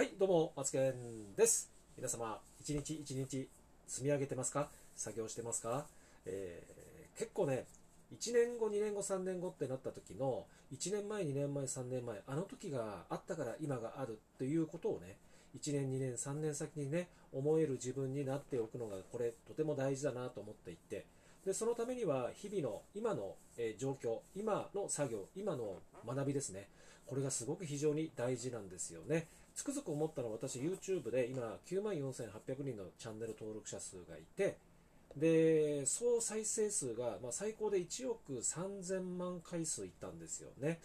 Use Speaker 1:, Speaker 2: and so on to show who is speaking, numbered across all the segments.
Speaker 1: はい、どうも、マツケンです。皆様、一日一日積み上げてますか？作業してますか、えー結構ね、1年後、2年後、3年後ってなった時の、1年前、2年前、3年前、あの時があったから今があるっていうことをね、1年、2年、3年先にね、思える自分になっておくのが、これ、とても大事だなと思っていて、でそのためには日々の今の、え状況、今の作業、今の学びですね、これがすごく非常に大事なんですよね。つくづく思ったのは私 YouTube で今9万4800人のチャンネル登録者数がいてで総再生数が、まあ、最高で1億3000万回数いったんですよね。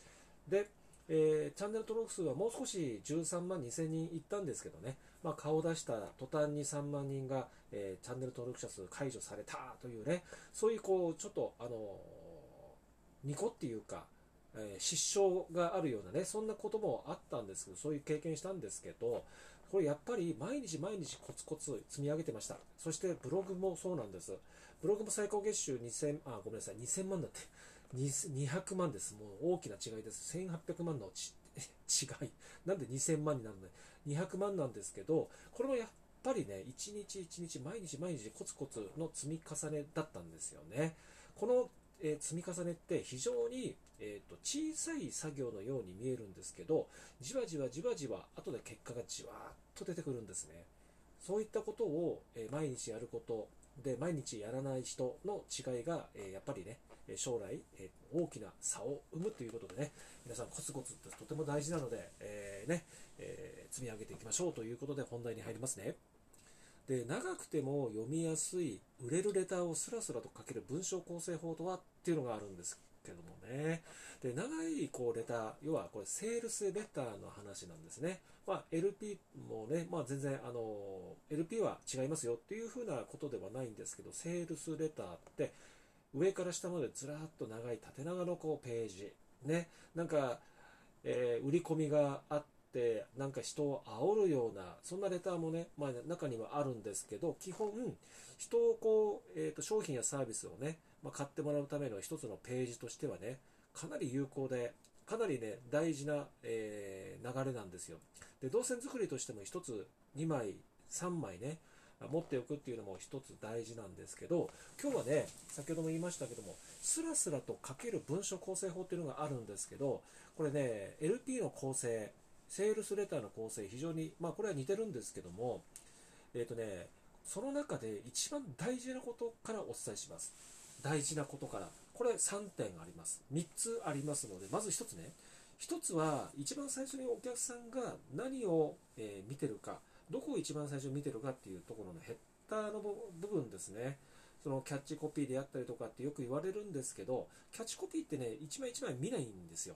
Speaker 1: で、えーチャンネル登録数はもう少し13万2000人いったんですけどね、まあ、顔出した途端に3万人が、えーチャンネル登録者数解除されたというね。そういうこうちょっとあのニコっていうかえー失笑があるようなねそんなこともあったんですけどそういう経験したんですけどこれやっぱり毎日毎日コツコツ積み上げてました。そしてブログもそうなんです。ブログも最高月収2000あごめんなさい2000万だって。200万です。もう大きな違いです。1800万のち 違い。なんで2000万になるの200万なんですけどこれもやっぱりね一日一日毎日毎日コツコツの積み重ねだったんですよね。このえー積み重ねって非常に、えーと小さい作業のように見えるんですけどじわじわじわじわ後で結果がじわーっと出てくるんですね。そういったことを、えー毎日やることで毎日やらない人の違いが、えーやっぱりね将来、えー大きな差を生むということでね皆さんコツコツってとても大事なので、えねえ積み上げていきましょうということで本題に入りますね。で長くても読みやすい売れるレターをスラスラと書ける文章構成法とは？っていうのがあるんです。けどもね。で長いこうレター要はこれセールスレターの話なんですね、まあ、LP もね、まあ、全然あの LP は違いますよっていうふうなことではないんですけどセールスレターって上から下までずらっと長い縦長のこうページ。ね。なんか、えー売り込みがあってなんか人を煽るようなそんなレターもね、まあ、中にはあるんですけど基本人をこう、えーと商品やサービスをね、まあ、買ってもらうための一つのページとしてはねかなり有効でかなりね大事な、えー流れなんですよ。で動線作りとしても一つ2枚3枚ね持っておくっていうのも一つ大事なんですけど今日はね先ほども言いましたけどもスラスラと書ける文書構成法っていうのがあるんですけどこれね LP の構成セールスレターの構成非常にまあこれは似てるんですけどもえっ、とねその中で一番大事なことからお伝えします。大事なことから。これ3点あります。3つありますのでまず1つね。1つは一番最初にお客さんが何を、え見てるかどこを一番最初に見てるかっていうところのヘッダーの部分ですね。そのキャッチコピーであったりとかってよく言われるんですけどキャッチコピーってね一枚一枚見ないんですよ。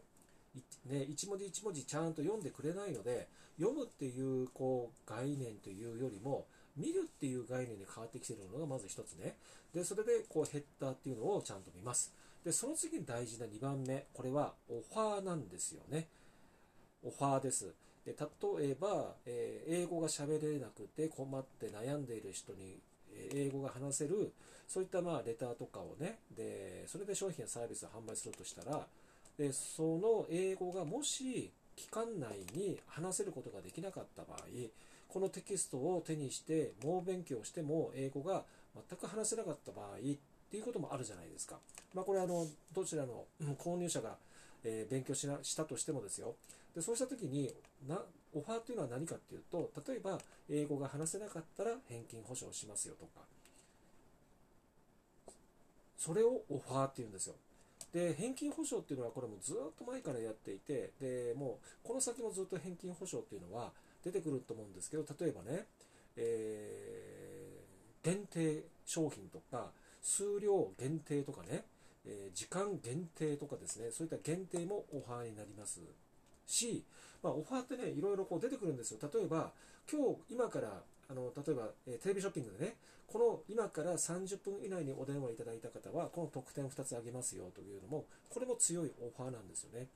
Speaker 1: ね、一文字一文字ちゃんと読んでくれないので読むっていうこう概念というよりも見るっていう概念に変わってきてるのがまず一つね。でそれでこうヘッダーっていうのをちゃんと見ます。でその次に大事な2番目。これはオファーなんですよね。オファーです。で例えば、えー英語が喋れなくて困って悩んでいる人に英語が話せるそういったまあレターとかをね。でそれで商品やサービスを販売するとしたらでその英語がもし期間内に話せることができなかった場合このテキストを手にして猛勉強しても英語が全く話せなかった場合っていうこともあるじゃないですか。まあ、これあのどちらの購入者が、えー勉強しなしたとしてもですよ。でそうした時になオファーというのは何かっていうと例えば英語が話せなかったら返金保証しますよとか。それをオファーっていうんですよ。で返金保証っていうのはこれもずっと前からやっていてでもうこの先もずっと返金保証っていうのは出てくると思うんですけど例えばね、えー限定商品とか数量限定とかね、えー時間限定とかですねそういった限定もオファーになります。し、まあ、オファーってねいろいろこう出てくるんですよ。例えば今日今からあの例えば、えーテレビショッピングでねこの今から30分以内にお電話いただいた方はこの特典2つあげますよというのもこれも強いオファーなんですよね。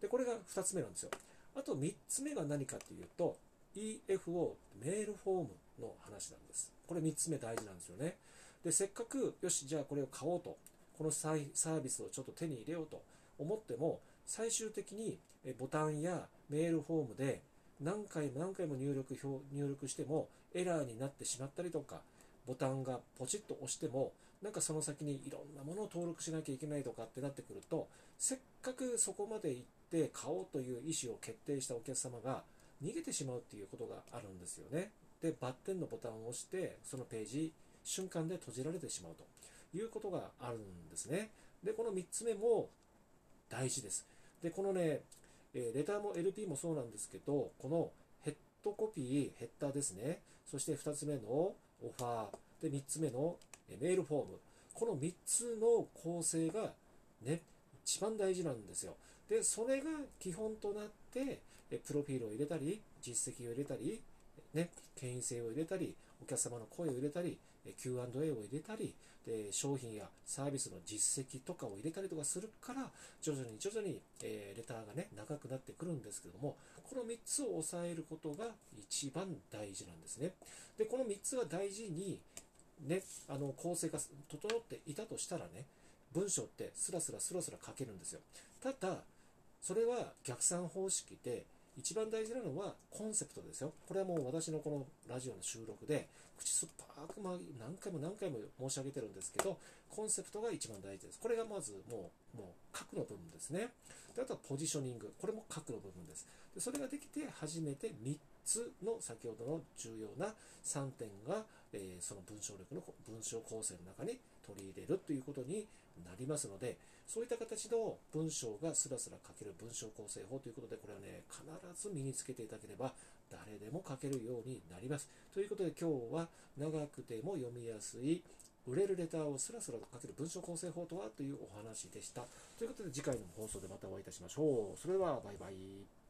Speaker 1: でこれが2つ目なんですよ。あと3つ目が何かっていうと EFO メールフォームの話なんです。これ3つ目大事なんですよね。でせっかくよしじゃあこれを買おうとこのサービスをちょっと手に入れようと思っても最終的にボタンやメールフォームで何回も何回も入力表入力してもエラーになってしまったりとかボタンがポチッと押してもなんかその先にいろんなものを登録しなきゃいけないとかってなってくるとせっかくそこまで行って買おうという意思を決定したお客様が逃げてしまうっていうことがあるんですよね。でバッテンのボタンを押してそのページ瞬間で閉じられてしまうということがあるんですね。でこの3つ目も大事です。でこのねレターも LP もそうなんですけどこのヘッドコピーヘッダーですねそして2つ目のオファーで3つ目のメールフォームこの3つの構成がね一番大事なんですよ。でそれが基本となってプロフィールを入れたり実績を入れたりね権威性を入れたりお客様の声を入れたり Q&A を入れたりで商品やサービスの実績とかを入れたりとかするから徐々に徐々に、えー、レターがね長くなってくるんですけどもこの3つを抑えることが一番大事なんですね。でこの3つが大事にねあの構成が整っていたとしたらね文章ってスラスラスラスラ書けるんですよただそれは逆算方式で一番大事なのはコンセプトですよ。これはもう私のこのラジオの収録で口酸っぱく何回も何回も申し上げてるんですけど、コンセプトが一番大事です。これがまずもう、もう核の部分ですね。であとはポジショニング。これも核の部分です。でそれができて初めて3つの先ほどの重要な3点が、えー、その文章力の文章構成の中に取り入れるということになりますので、そういった形の文章がスラスラ書ける文章構成法ということで、これはね、必ず身につけていただければ、誰でも書けるようになります。ということで、今日は長くても読みやすい、売れるレターをスラスラと書ける文章構成法とはというお話でした。ということで、次回の放送でまたお会いいたしましょう。それでは、バイバイ。